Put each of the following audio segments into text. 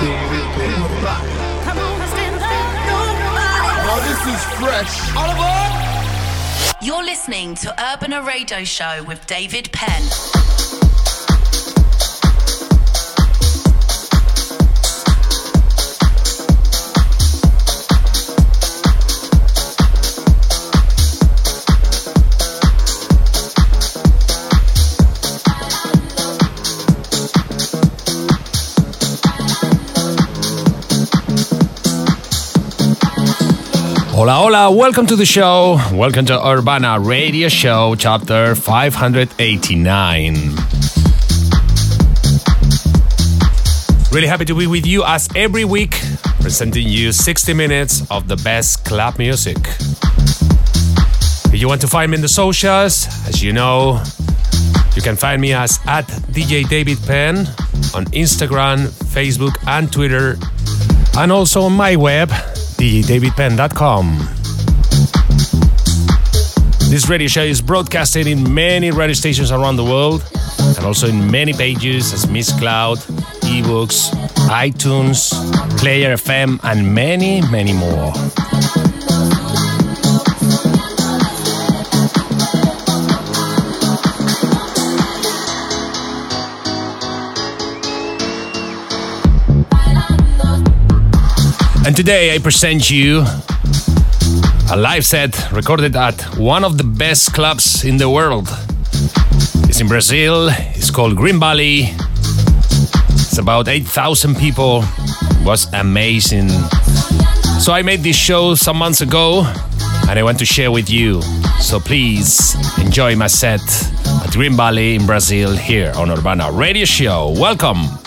This is fresh. Aboard! You're listening to Urbana Radio Show with David Penn. Hola, hola, welcome to the show. Welcome to Urbana Radio Show, chapter 589. Really happy to be with you as every week, presenting you 60 minutes of the best club music. If you want to find me in the socials, as you know, you can find me as at DJ David Penn on Instagram, Facebook, and Twitter, and also on my web, djdavidpenn.com. This radio show is broadcasted in many radio stations around the world and also in many pages as Miss Cloud, iVoox, iTunes, Player FM, and many, many more. And today I present you a live set recorded at one of the best clubs in the world. It's in Brazil, it's called Green Valley. It's about 8,000 people. It was amazing. So I made this show some months ago and I want to share with you. So please enjoy my set at Green Valley in Brazil here on Urbana Radio Show. Welcome.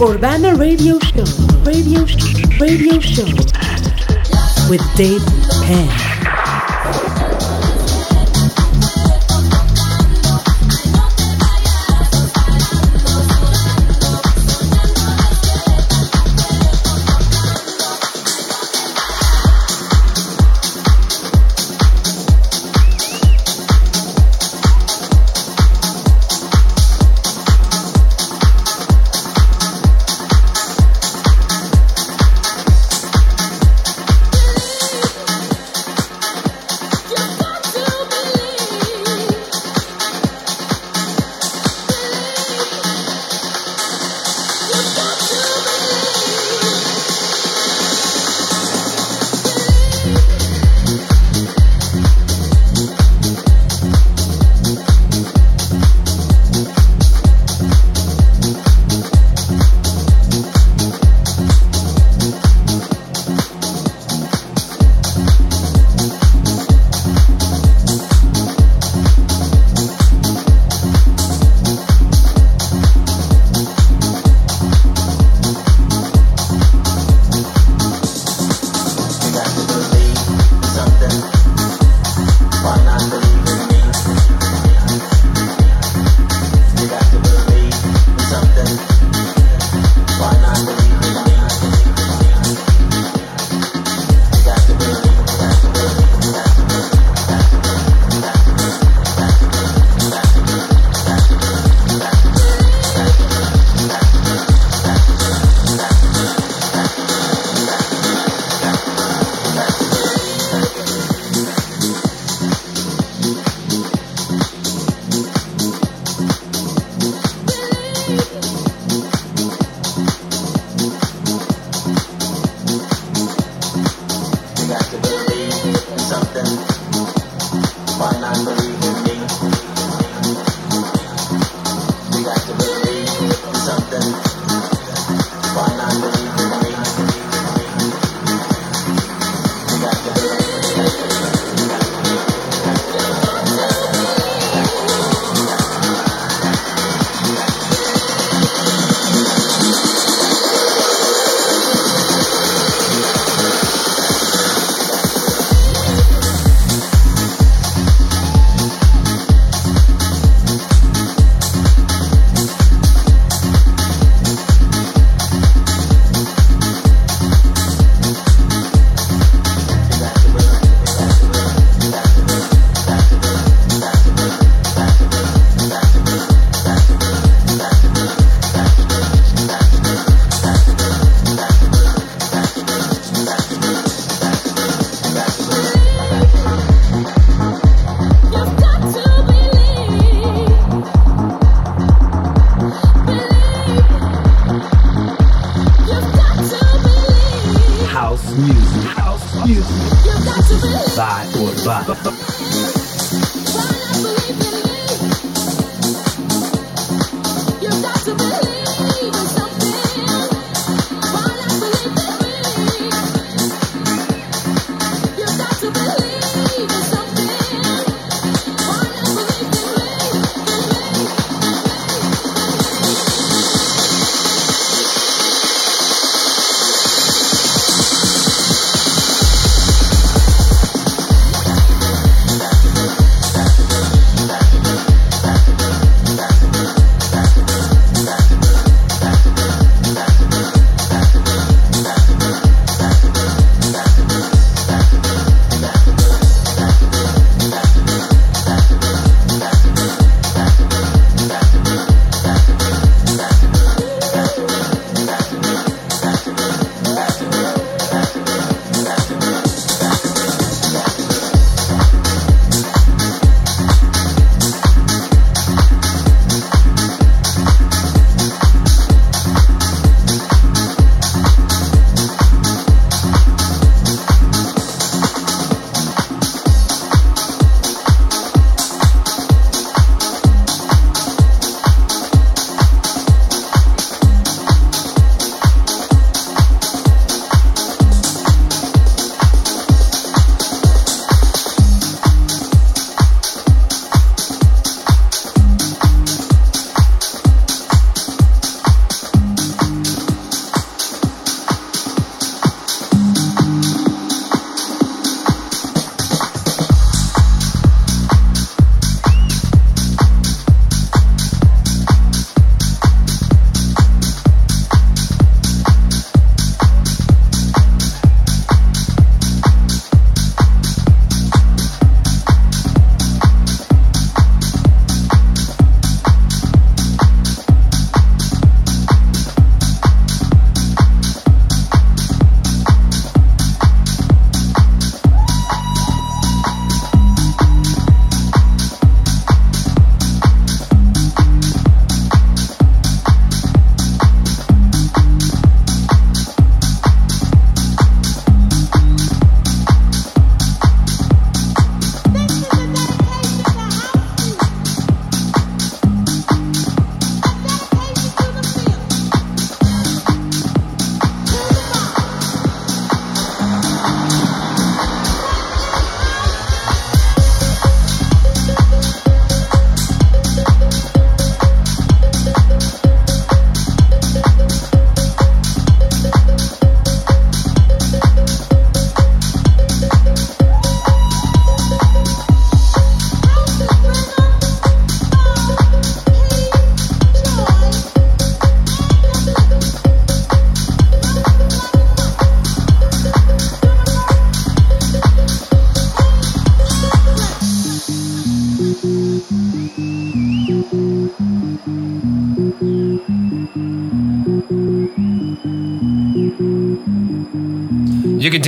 Urbana Radio Show. Radio Radio Show with Dave Penn.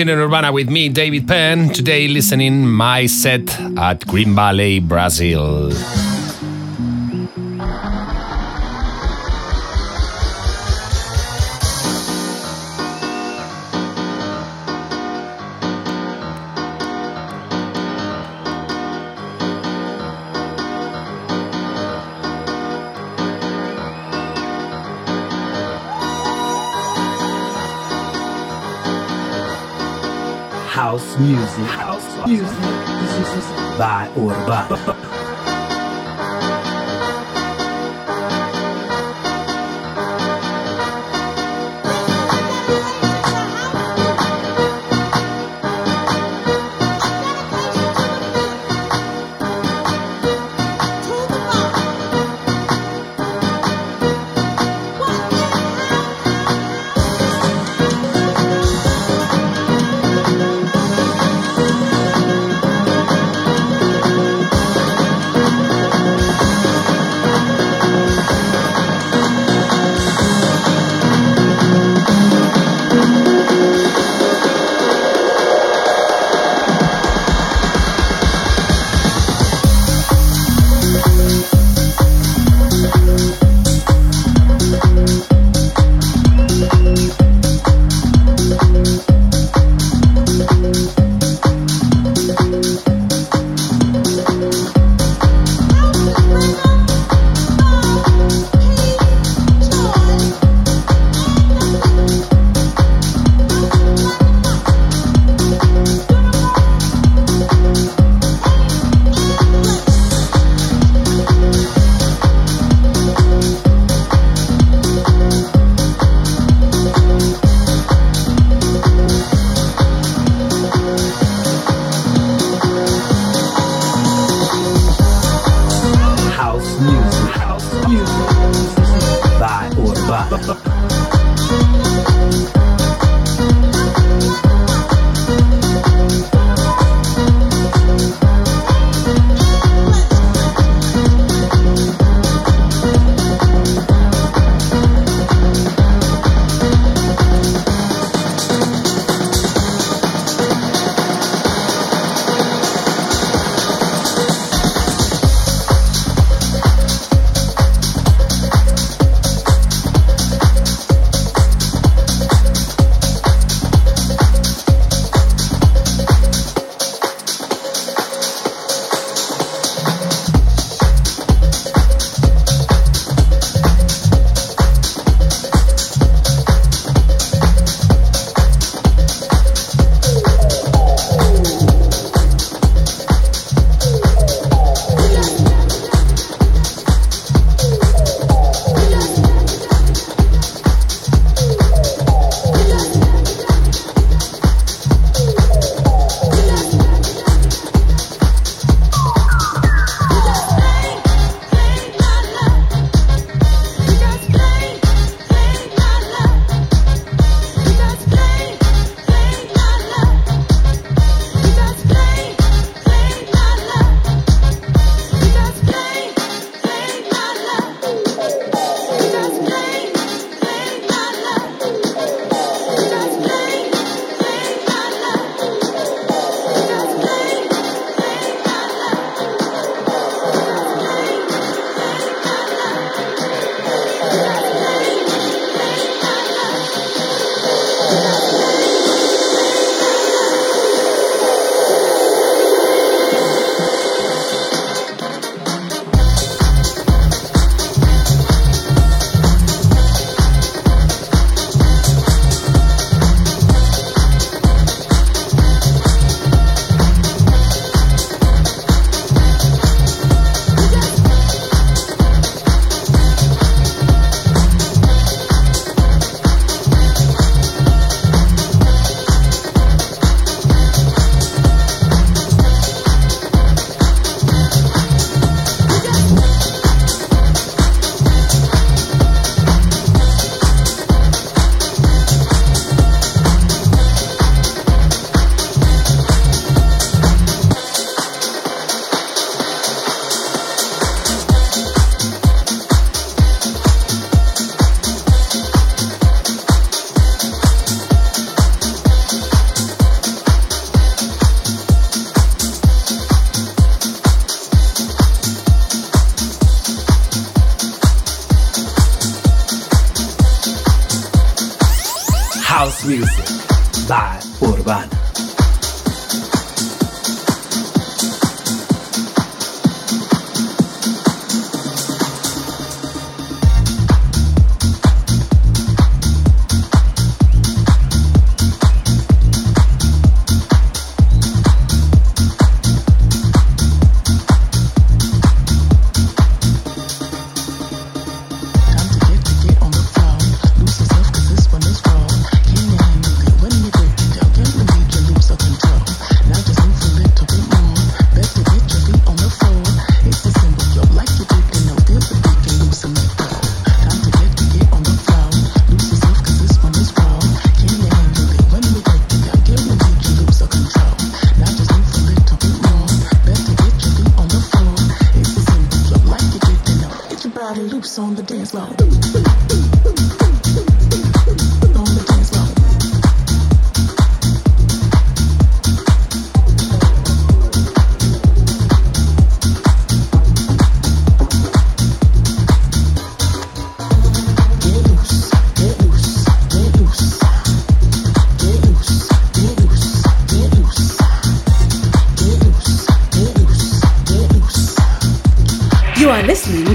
In Urbana with me, David Penn. Today, listening my set at Green Valley, Brazil. Music. Music. By Urbana.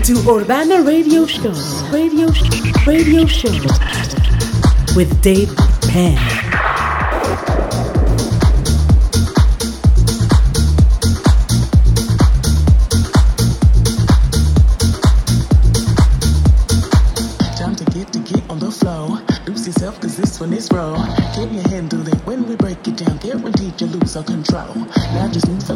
To Urbana Radio Show, Radio, Show, Radio Show with Dave Penn. Time to get to get on the flow. Lose yourself, cause this one is raw. Can you handle it when we break it down? Guaranteed you lose all control. Now just move a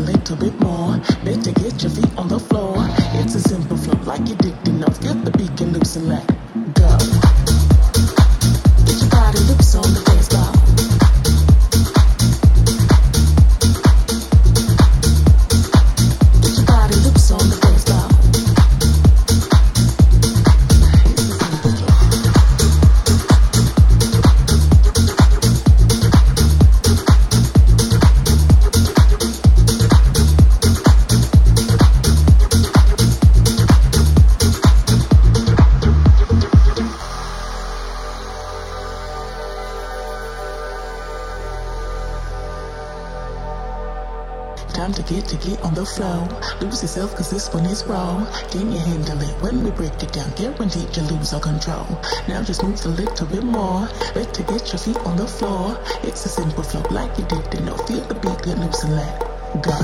this one is wrong. Can you handle it when we break it down? Guaranteed you lose all control. Now just move a little bit more. Let to get your feet on the floor. It's a simple flow like you did to know. Feel the beat, get loose and let go.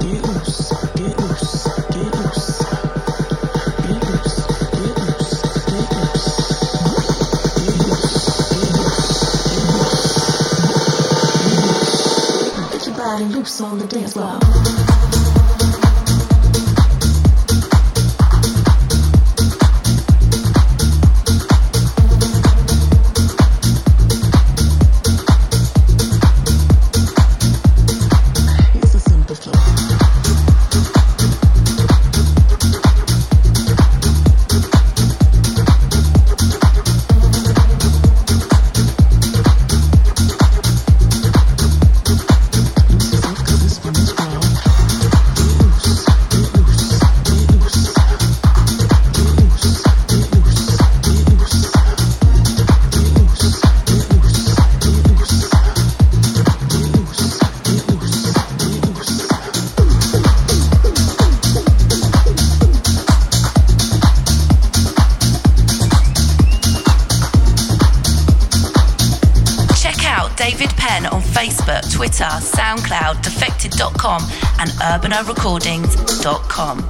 Get loose, get loose, get loose. Get loose, get loose, get loose. Get loose, get loose, get your body loops on the dance floor. urbanarecordings.com.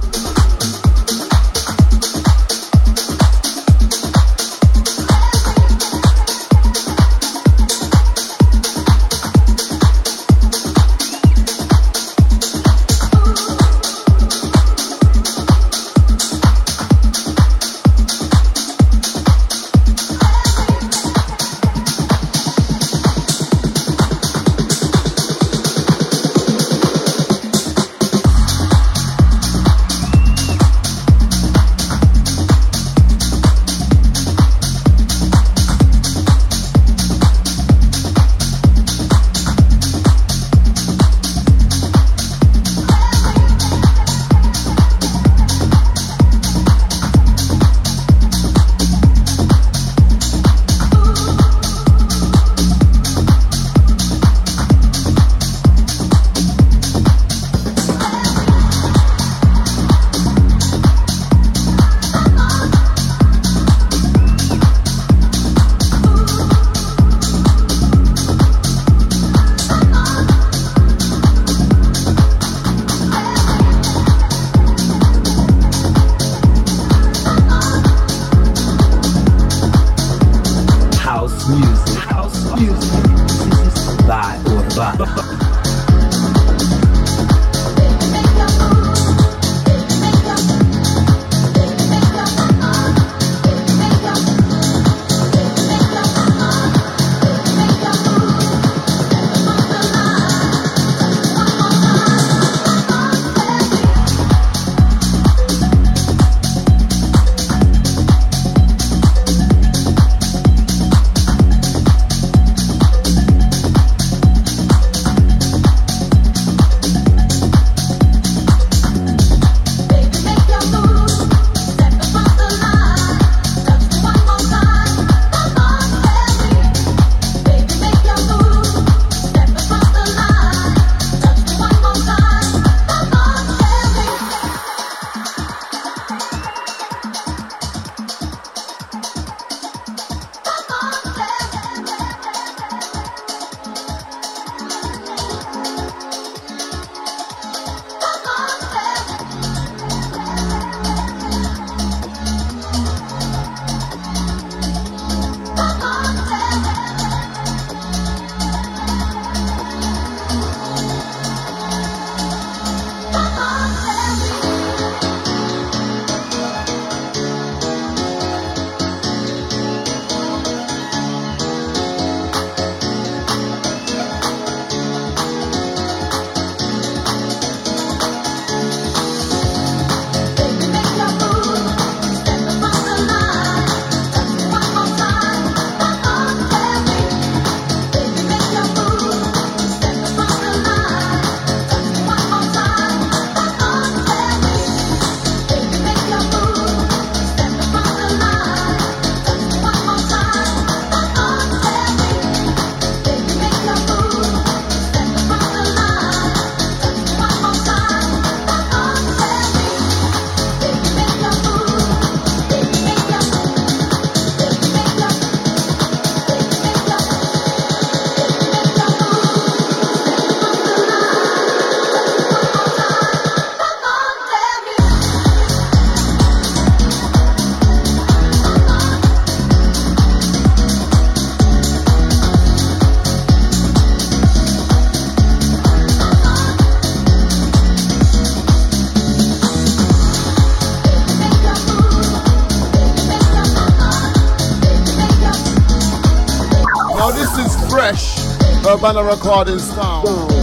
Cabana Recording Sound.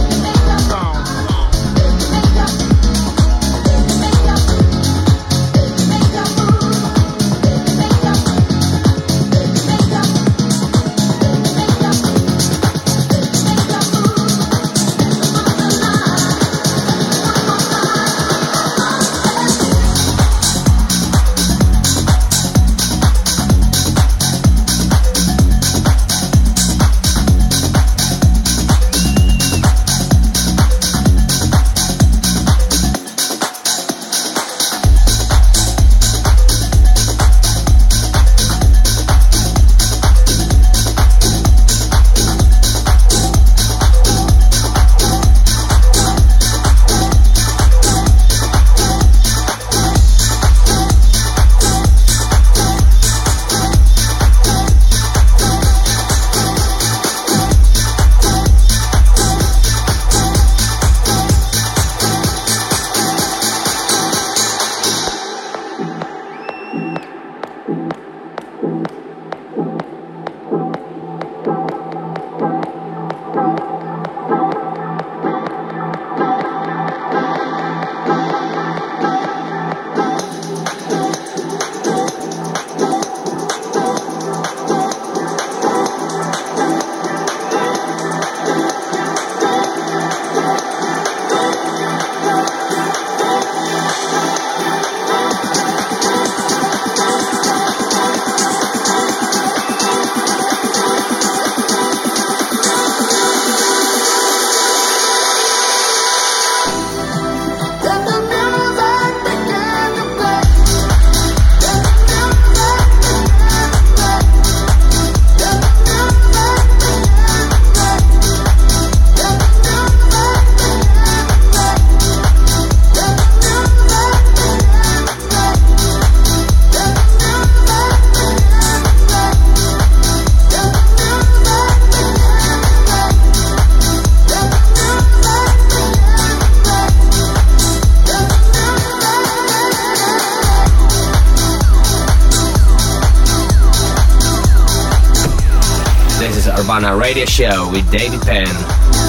on our radio show with David Penn.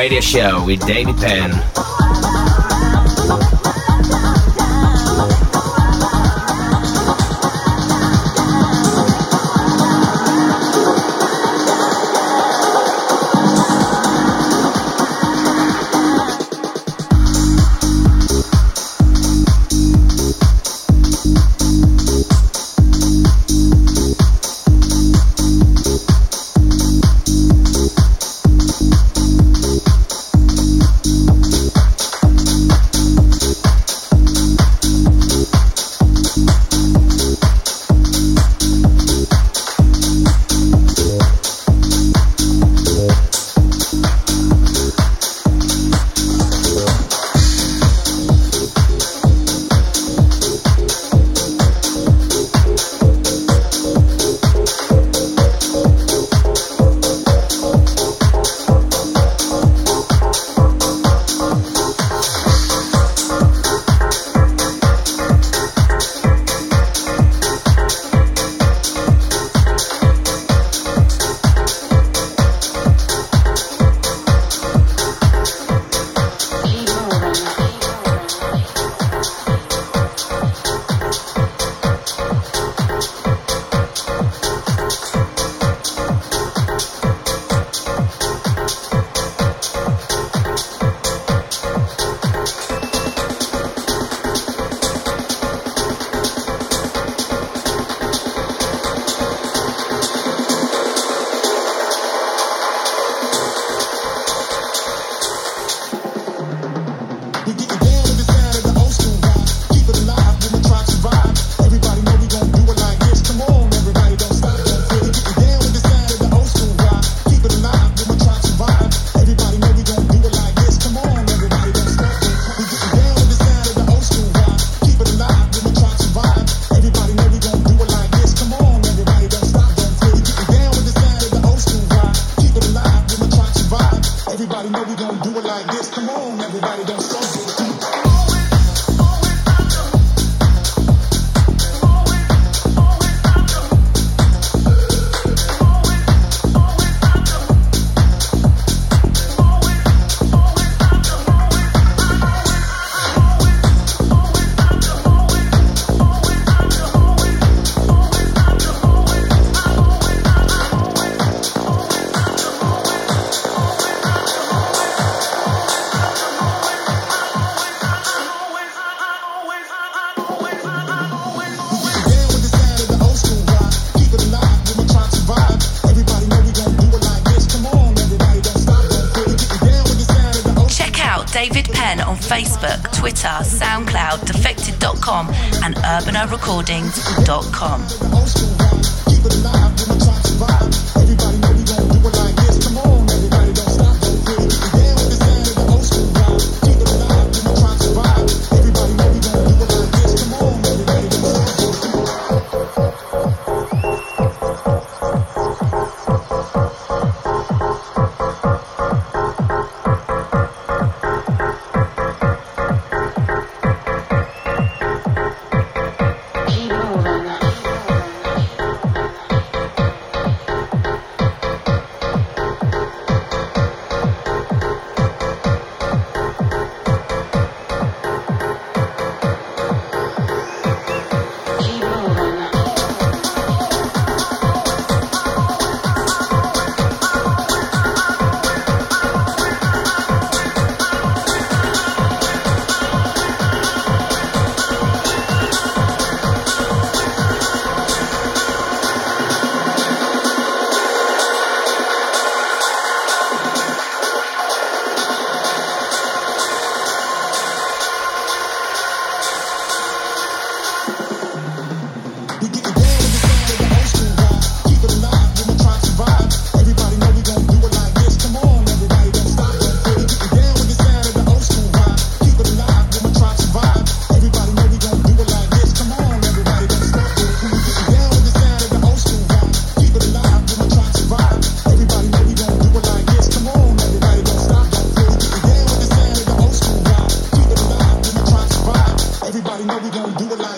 Radio Show with David Penn. David Penn on Facebook, Twitter, SoundCloud, defected.com, and urbanarecordings.com.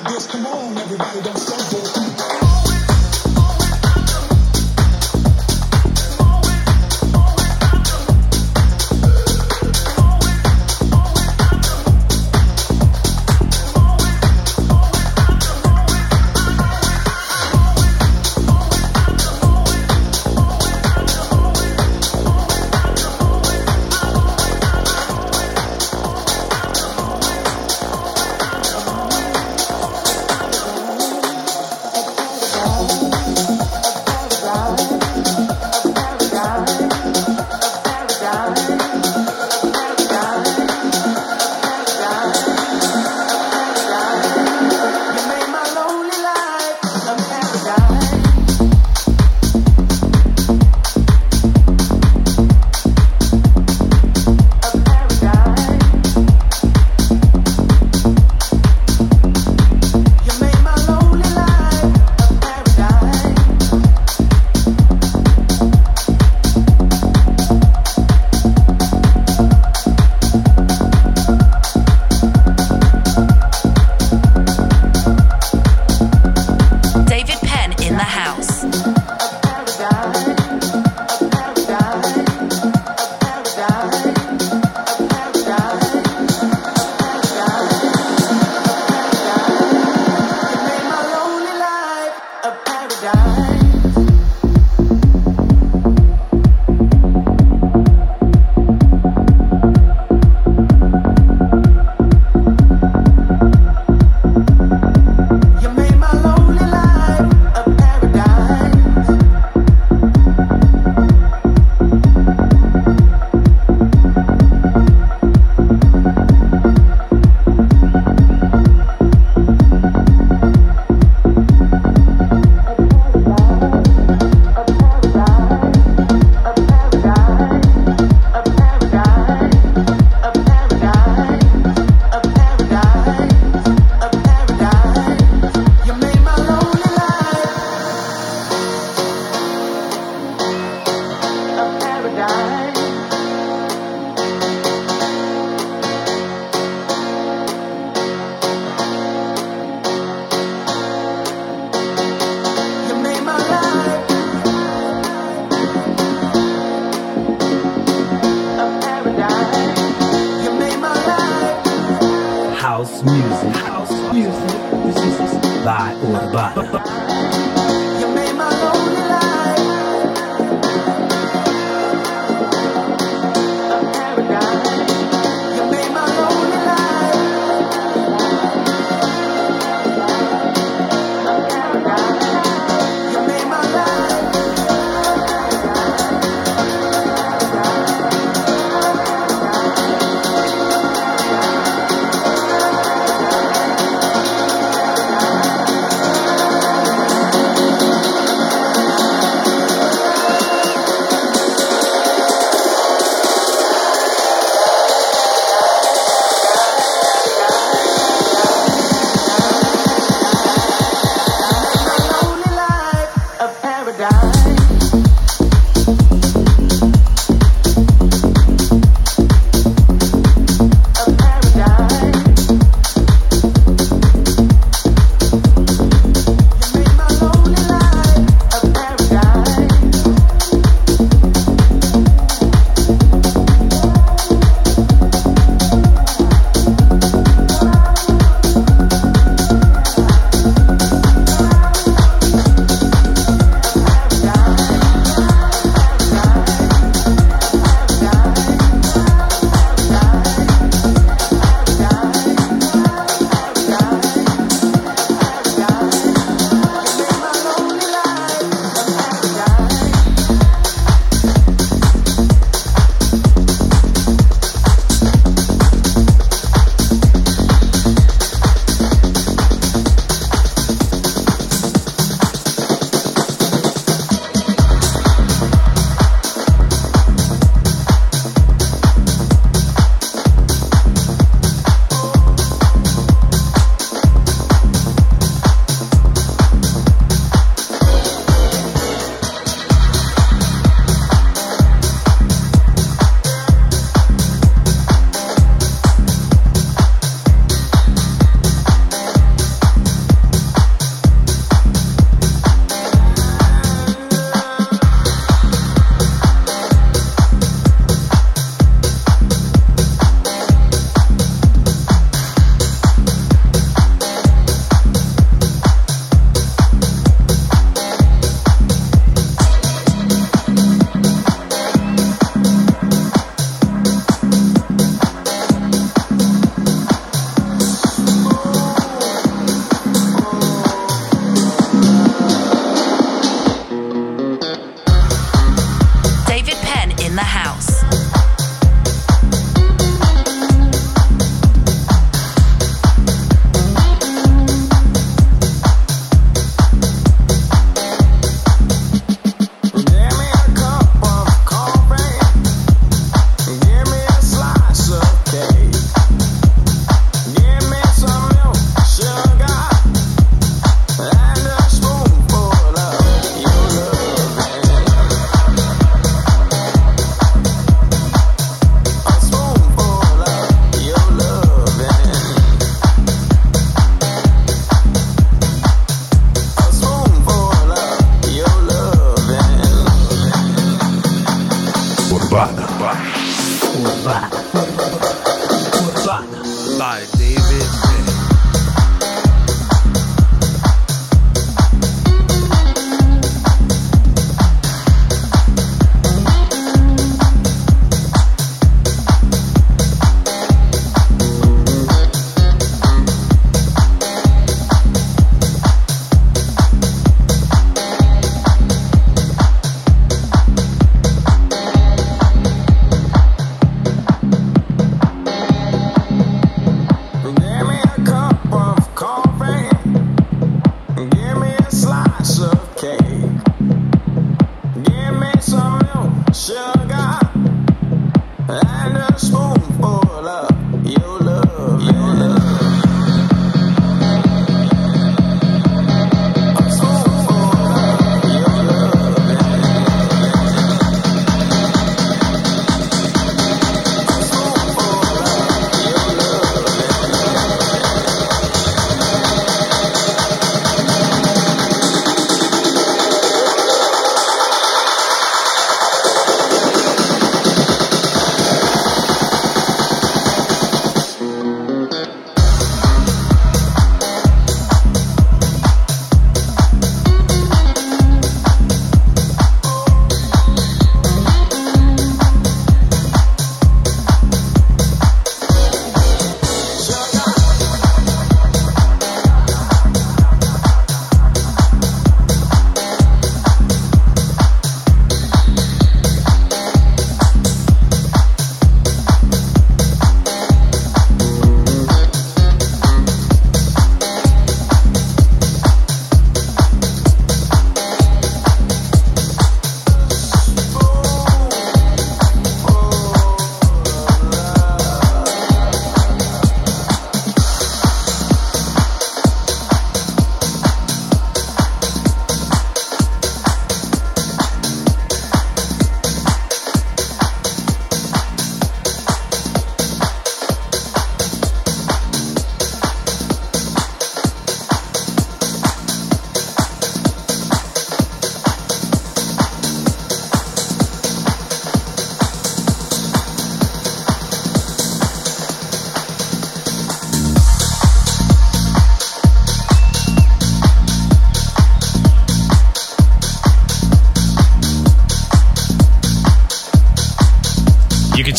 like this. Come on, everybody, don't stop. In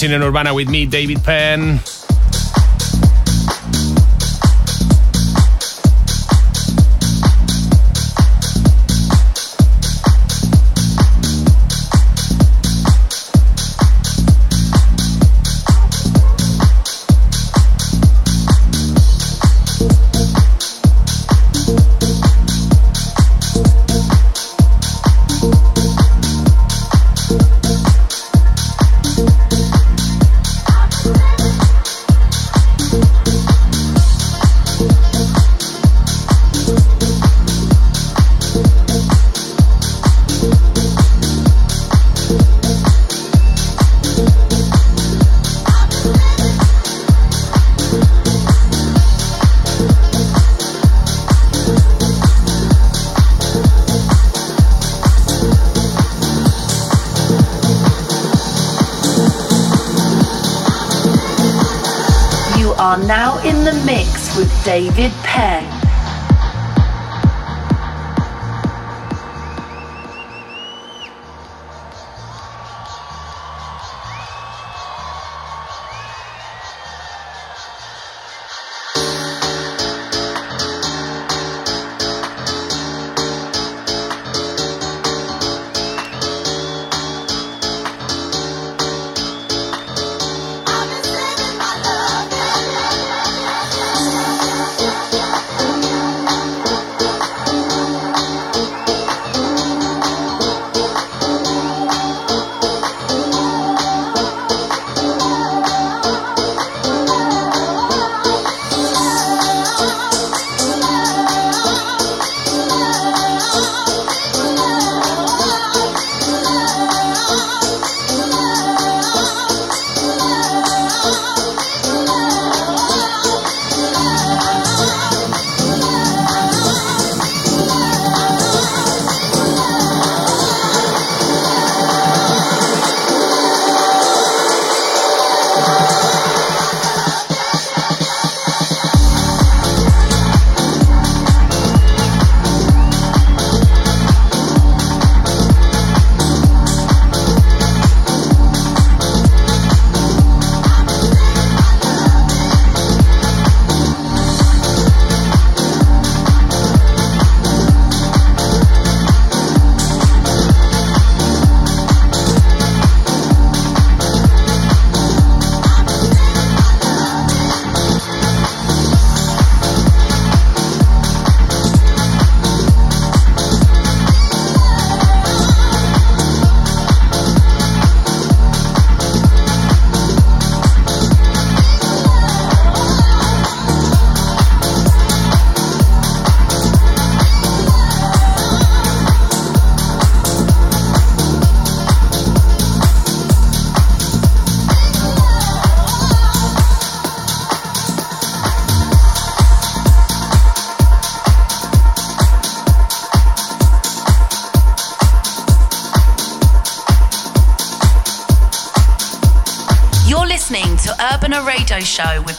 Tune Urbana with me, David Penn.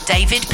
David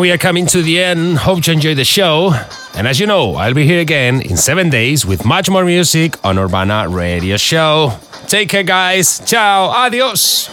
We are coming to the end. Hope you enjoy the show. And as you know, I'll be here again in seven days with much more music on Urbana Radio Show. Take care, guys. Ciao. Adios.